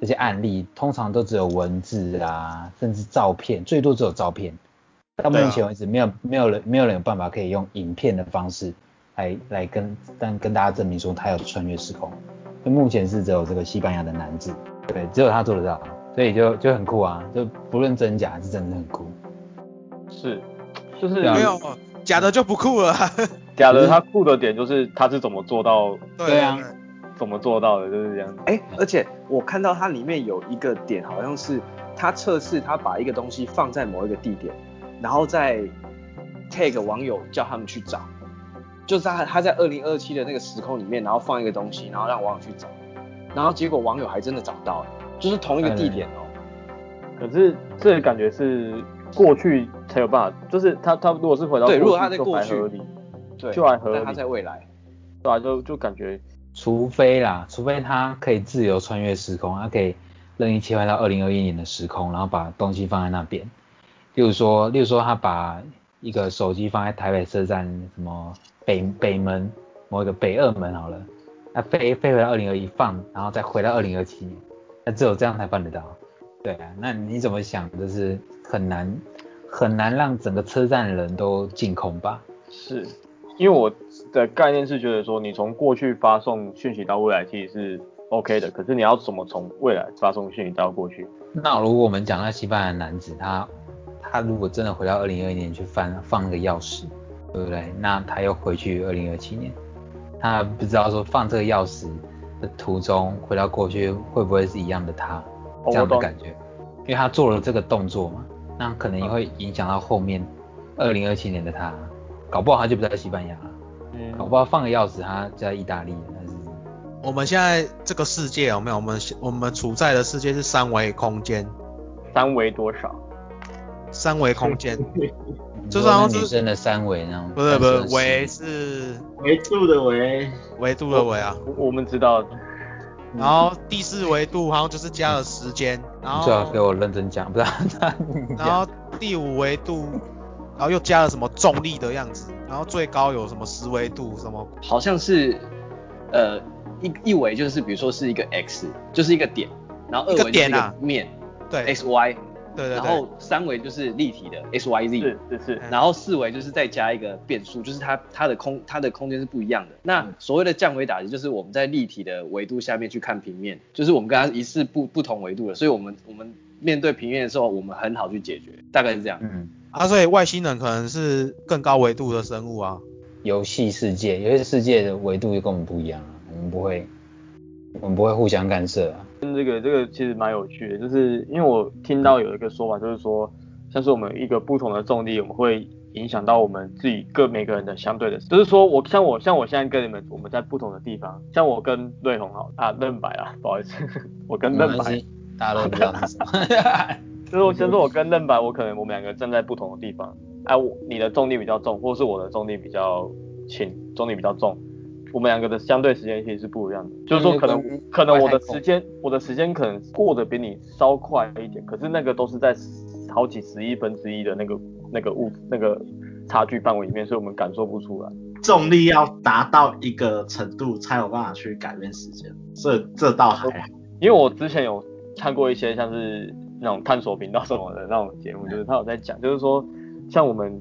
这些案例，通常都只有文字啊，甚至照片，最多只有照片。到目前为止，没有没有人没有人有办法可以用影片的方式来来跟但跟大家证明说他有穿越时空。那目前是只有这个西班牙的男子，对，只有他做得到，所以就就很酷啊，就不论真假，是真的很酷。是就是没有假的就不酷了啊。假的，他酷的点就是他是怎么做到，对啊怎么做到的，就是这样子。哎，而且我看到它里面有一个点，好像是他测试他把一个东西放在某一个地点，然后再 take 网友叫他们去找，就是他他在二零二七的那个时空里面，然后放一个东西，然后让网友去找，然后结果网友还真的找到了，就是同一个地点哦。可是这个感觉是过去才有办法，就是他他如果是回到对，如果他在过去，对，就还合理。但他在未来，对啊，就就感觉，除非啦，除非他可以自由穿越时空，他可以任意切换到二零二一年的时空，然后把东西放在那边。例如说，例如说他把一个手机放在台北车站什么北北门某一个北二门好了，那飞飞回到二零二一放，然后再回到二零二七年，那只有这样才办得到。对啊，那你怎么想？就是很难很难让整个车站的人都进空吧？是，因为我的概念是觉得说，你从过去发送讯息到未来其实是 OK 的，可是你要怎么从未来发送讯息到过去？那如果我们讲那西班牙男子，他他如果真的回到二零二一年去翻放那个钥匙，对不对？那他又回去二零二七年，他不知道说放这个钥匙的途中回到过去会不会是一样的他？这样的感觉，因为他做了这个动作嘛，那可能也会影响到后面二零二七年的他，搞不好他就不在西班牙了，嗯，搞不好放个钥匙他在意大利，但是。我们现在这个世界有没有？我们我们处在的世界是三维空间，三维多少？三维空间，就是好像女生的三维那种，不是不是维是维度的维，维度的维啊，我们知道。然后第四维度好像就是加了时间，然后最好给我认真讲，不然。然后第五维度，然后又加了什么重力的样子，然后最高有什么十维度什么？好像是，呃，一一维就是比如说是一个 x，就是一个点，然后二维就是一个面，对，x y。对对，然后三维就是立体的 x y z，是是是，然后四维就是再加一个变数，就是它它的空它的空间是不一样的。那所谓的降维打击，就是我们在立体的维度下面去看平面，就是我们跟它一是不不同维度的，所以我们我们面对平面的时候，我们很好去解决，大概是这样。嗯，啊，所以外星人可能是更高维度的生物啊。游戏世界，游戏世界的维度就跟我们不一样啊，我们不会。我们不会互相干涉啊。这个这个其实蛮有趣的，就是因为我听到有一个说法，就是说像是我们一个不同的重力，我们会影响到我们自己各每个人的相对的，就是说我像我像我现在跟你们，我们在不同的地方，像我跟瑞红好啊，嫩白啊，不好意思，我跟嫩白，大家都知道，就是我先说我跟嫩白，我可能我们两个站在不同的地方，哎，我你的重力比较重，或是我的重力比较轻，重力比较重。我们两个的相对时间其实是不一样的，就是说可能可能我的时间我的时间可能过得比你稍快一点，可是那个都是在好几十亿分之一的那个那个物那个差距范围里面，所以我们感受不出来。重力要达到一个程度才有办法去改变时间，这这倒还好。因为我之前有看过一些像是那种探索频道什么的那种节目，就是他有在讲，就是说像我们。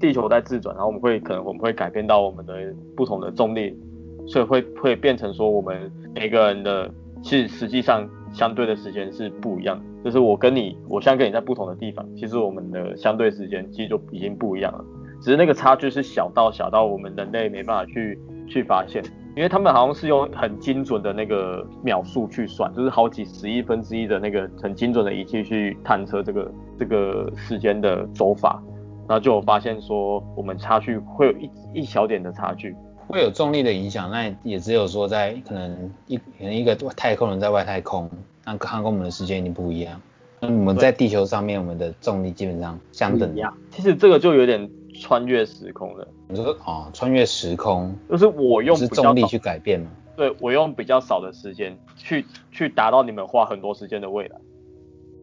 地球在自转，然后我们会可能我们会改变到我们的不同的重力，所以会会变成说我们每个人的是实际上相对的时间是不一样。就是我跟你，我现在跟你在不同的地方，其实我们的相对时间其实就已经不一样了。只是那个差距是小到小到我们人类没办法去去发现，因为他们好像是用很精准的那个秒数去算，就是好几十亿分之一的那个很精准的仪器去探测这个这个时间的走法。然后就有发现说，我们差距会有一一小点的差距，会有重力的影响。那也只有说在可能一可能一个太空人在外太空，那它跟我们的时间已经不一样。那我们在地球上面，我们的重力基本上相等。其实这个就有点穿越时空的。你说哦，穿越时空，就是我用重力去改变吗？对，我用比较少的时间去去达到你们花很多时间的未来。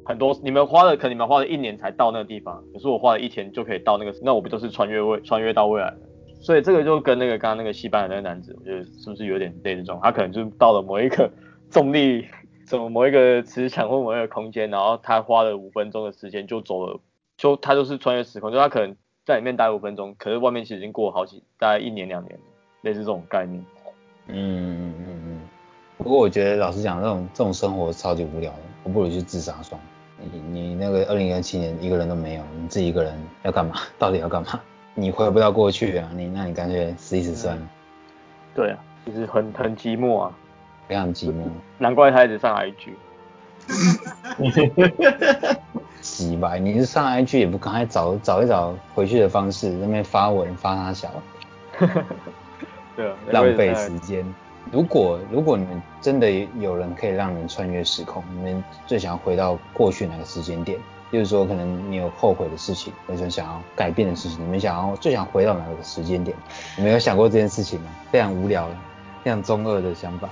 很多你们花了，可能你们花了一年才到那个地方，可是我花了一天就可以到那个，那我不就是穿越未穿越到未来了？所以这个就跟那个刚刚那个西班牙那个男子，我觉得是不是有点类似这种？他可能就到了某一个 重力，什么某一个磁场或某一个空间，然后他花了五分钟的时间就走了，就他就是穿越时空，就他可能在里面待五分钟，可是外面其实已经过了好几大概一年两年，类似这种概念。嗯嗯嗯嗯。不过我觉得老实讲，这种这种生活超级无聊的，我不如去自杀算了。你你那个二零二七年一个人都没有，你自己一个人要干嘛？到底要干嘛？你回不到过去啊，你那你干脆死一死算了。对啊，就是很很寂寞啊。非常寂寞。难怪他一直上 IG。洗白，你是上 IG 也不赶快找找一找回去的方式，那边发文发他小，对啊，浪费时间。如果如果你们真的有人可以让你们穿越时空，你们最想回到过去哪个时间点？就是说，可能你有后悔的事情，或者想要改变的事情，你们想要最想回到哪个时间点？你们有想过这件事情吗？非常无聊，非常中二的想法。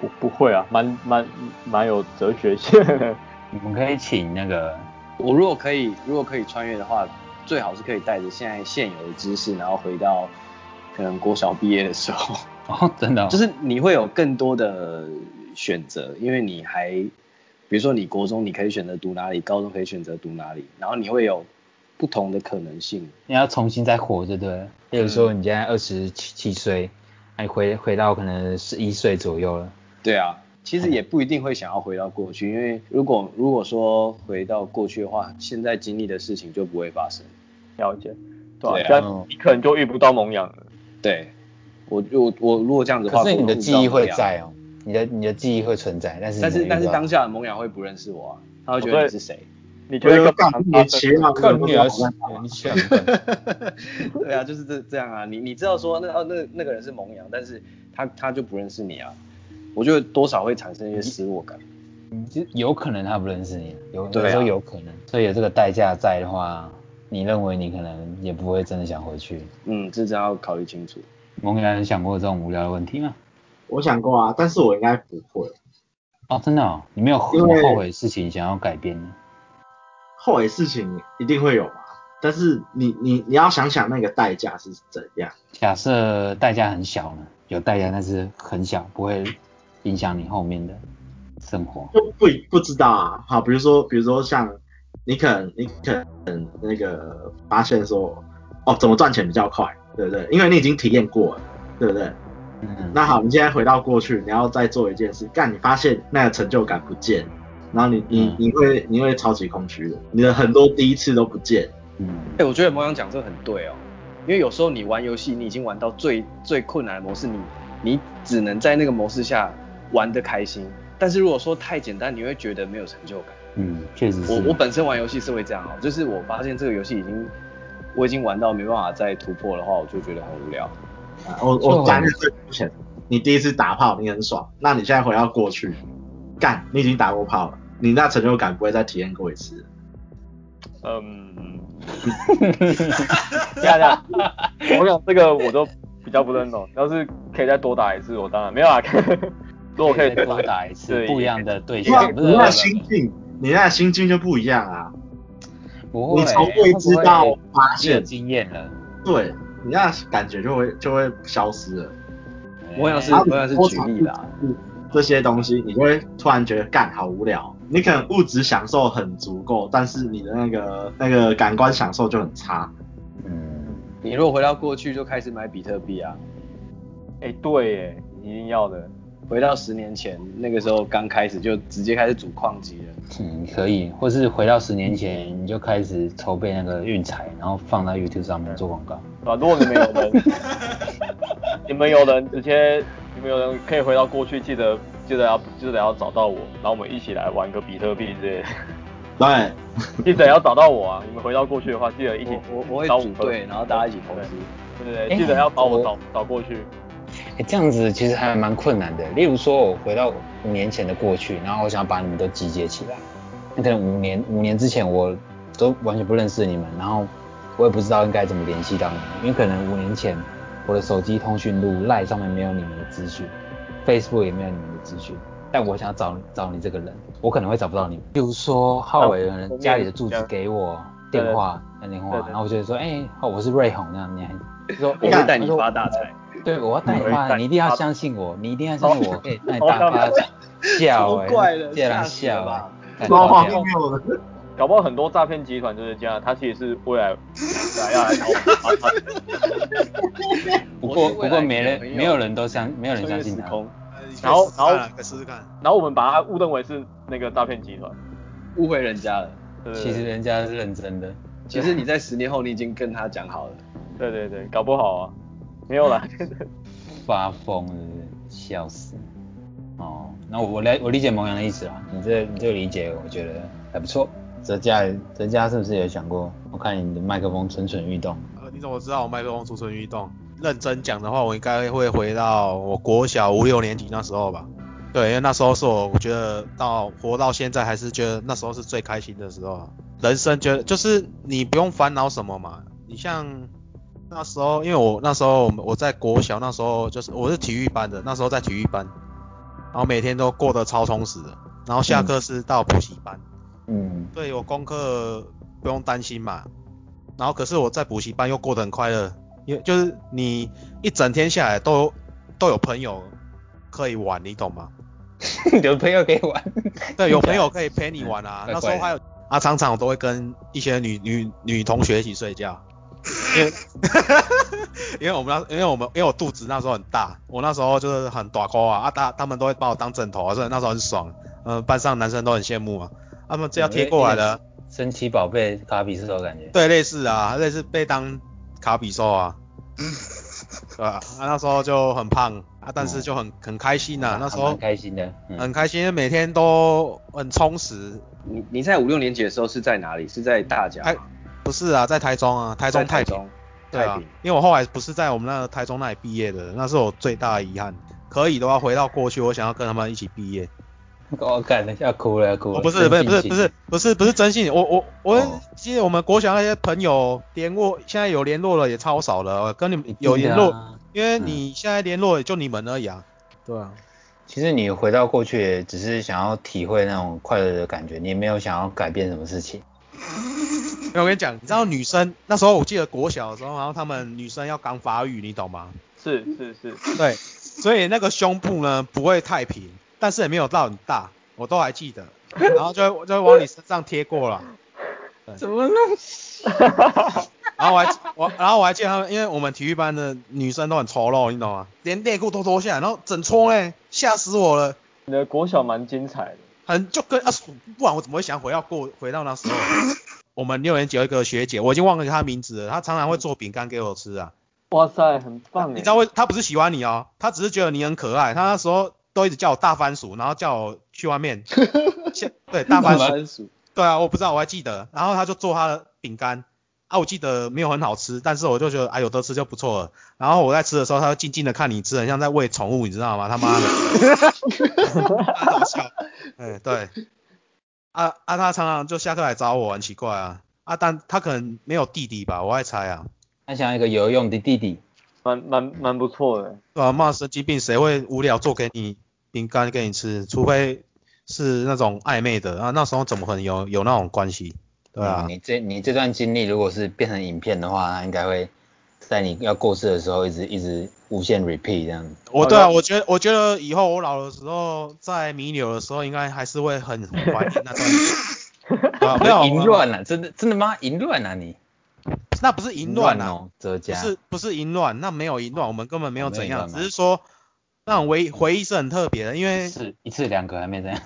不不会啊，蛮蛮蛮有哲学性。你们可以请那个，我如果可以，如果可以穿越的话，最好是可以带着现在现有的知识，然后回到可能国小毕业的时候。哦，真的，就是你会有更多的选择，因为你还，比如说你国中你可以选择读哪里，高中可以选择读哪里，然后你会有不同的可能性。你要重新再活，对不对？比如说你现在二十七七岁，你回回到可能十一岁左右了。对啊。其实也不一定会想要回到过去，因为如果如果说回到过去的话，现在经历的事情就不会发生。了解，对啊，你可能就遇不到蒙羊了。对，我我我如果这样子的话，可是你的记忆会在哦，你的你的记忆会存在，但是但是但是当下的蒙羊会不认识我啊，他会觉得你是谁？你觉得干你奇了，看你儿子，你想？对啊，就是这这样啊，你你知道说那那那个人是蒙羊，但是他他就不认识你啊。我觉得多少会产生一些失落感，就有可能他不认识你，有有时候有可能，所以有这个代价在的话，你认为你可能也不会真的想回去。嗯，这真要考虑清楚。蒙哥有想过这种无聊的问题吗？我想过啊，但是我应该不会。哦，真的哦，你没有什么后悔事情想要改变呢？后悔事情一定会有嘛，但是你你你要想想那个代价是怎样。假设代价很小呢？有代价，但是很小，不会。影响你后面的生活，就不不知道啊。好，比如说，比如说像你可能你可能那个发现说，哦，怎么赚钱比较快，对不对？因为你已经体验过了，对不对？嗯。那好，你现在回到过去，你要再做一件事，干，你发现那个成就感不见，然后你你你会你会超级空虚的，你的很多第一次都不见。嗯。哎，我觉得魔想讲这个很对哦，因为有时候你玩游戏，你已经玩到最最困难的模式，你你只能在那个模式下。玩的开心，但是如果说太简单，你会觉得没有成就感。嗯，确实是。我我本身玩游戏是会这样哦，就是我发现这个游戏已经我已经玩到没办法再突破的话，我就觉得很无聊。我我讲个最肤浅，你第一次打炮你很爽，那你现在回到过去，干，你已经打过炮了，你那成就感不会再体验过一次。嗯，这样这样，我想这个我都比较不认同。要是可以再多打一次，我当然没有啊。如果可以多打一次不一样的对象，你那心境，你那心境就不一样啊。不会，你从未知到发现经验了，对你那感觉就会就会消失了。我想是我想是举例啦，这些东西你就会突然觉得干好无聊。你可能物质享受很足够，但是你的那个那个感官享受就很差。嗯，你如果回到过去就开始买比特币啊？哎，对，哎，一定要的。回到十年前，那个时候刚开始就直接开始组矿机了。嗯，可以，或是回到十年前，你就开始筹备那个运彩，然后放在 YouTube 上面做广告。啊，如果你们有人，你们有人直接，你们有人可以回到过去，记得记得要记得要找到我，然后我们一起来玩个比特币之类的。对，记得要找到我啊！你们回到过去的话，记得一起我我会组队，然后大家一起投资。对对对，记得要把我找找过去。哎，这样子其实还蛮困难的。例如说，我回到五年前的过去，然后我想要把你们都集结起来。那可能五年五年之前我都完全不认识你们，然后我也不知道应该怎么联系到你们，因为可能五年前我的手机通讯录赖上面没有你们的资讯，Facebook 也没有你们的资讯。但我想要找找你这个人，我可能会找不到你。比如说浩伟可能家里的住址给我电话打电话，然后我就说，哎，我是瑞红，那样你还说我会带你发大财。对，我要带你发，你一定要相信我，你一定要相信我，可以 带你大发笑哎，这样笑啊，搞不好搞不好很多诈骗集团就是这样，他其实是未来要来搞。不过不过没人没有人都相没有人相信他。然后然后试试看，然后我们把他误认为是那个诈骗集团，误会人家了。其实人家是认真的。其实你在十年后你已经跟他讲好了。对对对，搞不好啊。没有啦，发疯了，笑死！哦，那我我来我理解蒙阳的意思啦，你这你这个理解我觉得还不错。哲嘉哲嘉是不是有想过？我看你的麦克风蠢蠢欲动。呃，你怎么知道我麦克风蠢蠢欲动？认真讲的话，我应该会回到我国小五六年级那时候吧。对，因为那时候是我，我觉得到活到现在还是觉得那时候是最开心的时候。人生觉得就是你不用烦恼什么嘛。你像那时候，因为我那时候我在国小那时候就是我是体育班的，那时候在体育班，然后每天都过得超充实的。然后下课是到补习班。嗯，对我功课不用担心嘛，然后可是我在补习班又过得很快乐，因为就是你一整天下来都都有朋友可以玩，你懂吗？有朋友可以玩，对，有朋友可以陪你玩啊。那时候还有啊，常常我都会跟一些女女女同学一起睡觉，因为 因为我们那因为我们因为我肚子那时候很大，我那时候就是很短高啊，啊大他们都会把我当枕头啊，所以那时候很爽，嗯，班上男生都很羡慕啊。他们这要贴过来的，神奇宝贝卡比兽感觉。对，类似啊，类似被当卡比兽啊。对吧？那时候就很胖啊，但是就很很开心呐。那时候很开心的，很开心，每天都很充实。你你在五六年级的时候是在哪里？是在大甲吗？不是啊，在台中啊，台中太平。对啊，因为我后来不是在我们那个台中那里毕业的，那是我最大的遗憾。可以的话，回到过去，我想要跟他们一起毕业。我感了要哭了要哭了。不是不是不是不是不是不是真心，我我我记得我们国小那些朋友联络，现在有联络了也超少了，跟你们有联络，因为你现在联络也就你们而已啊。对啊。其实你回到过去，只是想要体会那种快乐的感觉，你也没有想要改变什么事情。我跟你讲，你知道女生那时候我记得国小的时候，然后她们女生要刚发育，你懂吗？是是是。对，所以那个胸部呢不会太平。但是也没有到很大，我都还记得，然后就就往你身上贴过了。怎么弄？然后我还我然后我还记得他们，因为我们体育班的女生都很丑陋，你懂吗？连内裤都脱下来，然后整搓嘞，吓死我了。你的国小蛮精彩的。很就跟啊，不然我怎么会想回到过回到那时候？我们六年级有一个学姐，我已经忘了她名字了，她常常会做饼干给我吃啊。哇塞，很棒你知道为她不是喜欢你哦，她只是觉得你很可爱。她那时候。都一直叫我大番薯，然后叫我去外面。对，大番薯。对啊，我不知道，我还记得。然后她就做她的饼干啊，我记得没有很好吃，但是我就觉得啊有得吃就不错了。然后我在吃的时候，她就静静的看你吃，很像在喂宠物，你知道吗？他妈的。好笑。哎，对。啊啊，他常常就下课来找我，很奇怪啊。啊，但他可能没有弟弟吧，我爱猜啊。他想要一个有用的弟弟。蛮蛮蛮不错的，对啊，骂神经病，谁会无聊做给你饼干给你吃？除非是那种暧昧的啊，那时候怎么可能有有那种关系？对啊，你这你这段经历如果是变成影片的话，它应该会在你要过世的时候一直一直无限 repeat 这样子。我对啊，我觉得我觉得以后我老的时候在弥留的时候，应该还是会很怀念那段。没有淫乱了，真的真的吗？淫乱啊你？那不是淫乱啊，不是不是淫乱，那没有淫乱，我们根本没有怎样，只是说那种回回忆是很特别的，因为是一次两个还没这样，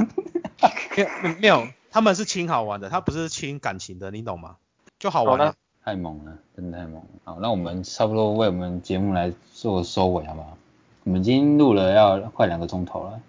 没没有，他们是亲好玩的，他不是亲感情的，你懂吗？就好玩了，太猛了，真的太猛了。好，那我们差不多为我们节目来做收尾好不好？我们已经录了要快两个钟头了，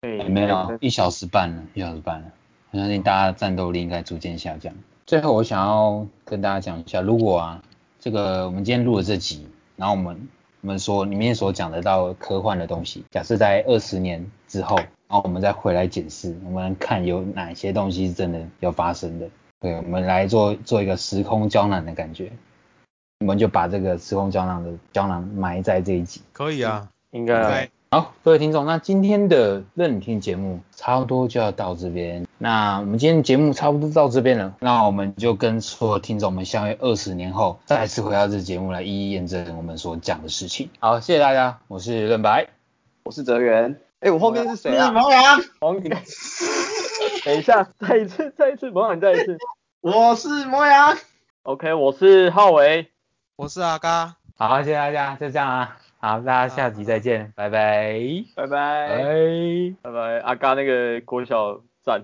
对没有一小时半了，一小时半了，我相信大家的战斗力应该逐渐下降。最后，我想要跟大家讲一下，如果啊，这个我们今天录的这集，然后我们我们说里面所讲得到科幻的东西，假设在二十年之后，然后我们再回来检视，我们看有哪些东西是真的要发生的，对，我们来做做一个时空胶囊的感觉，我们就把这个时空胶囊的胶囊埋在这一集。可以啊，应该。好，各位听众，那今天的任听节目差不多就要到这边。那我们今天节目差不多到这边了，那我们就跟所有听众们相约二十年后再次回到这节目来一一验证我们所讲的事情。好，谢谢大家，我是任白，我是泽源。哎，我后面是谁啊？毛阳。黄景。等一下，再一次，再一次，模仿，再一次。我是莫阳。OK，我是浩维。我是阿嘎。好，谢谢大家，就这样啊。好，大家下集再见，拜拜，拜拜，拜拜拜，阿嘎那个国小赞。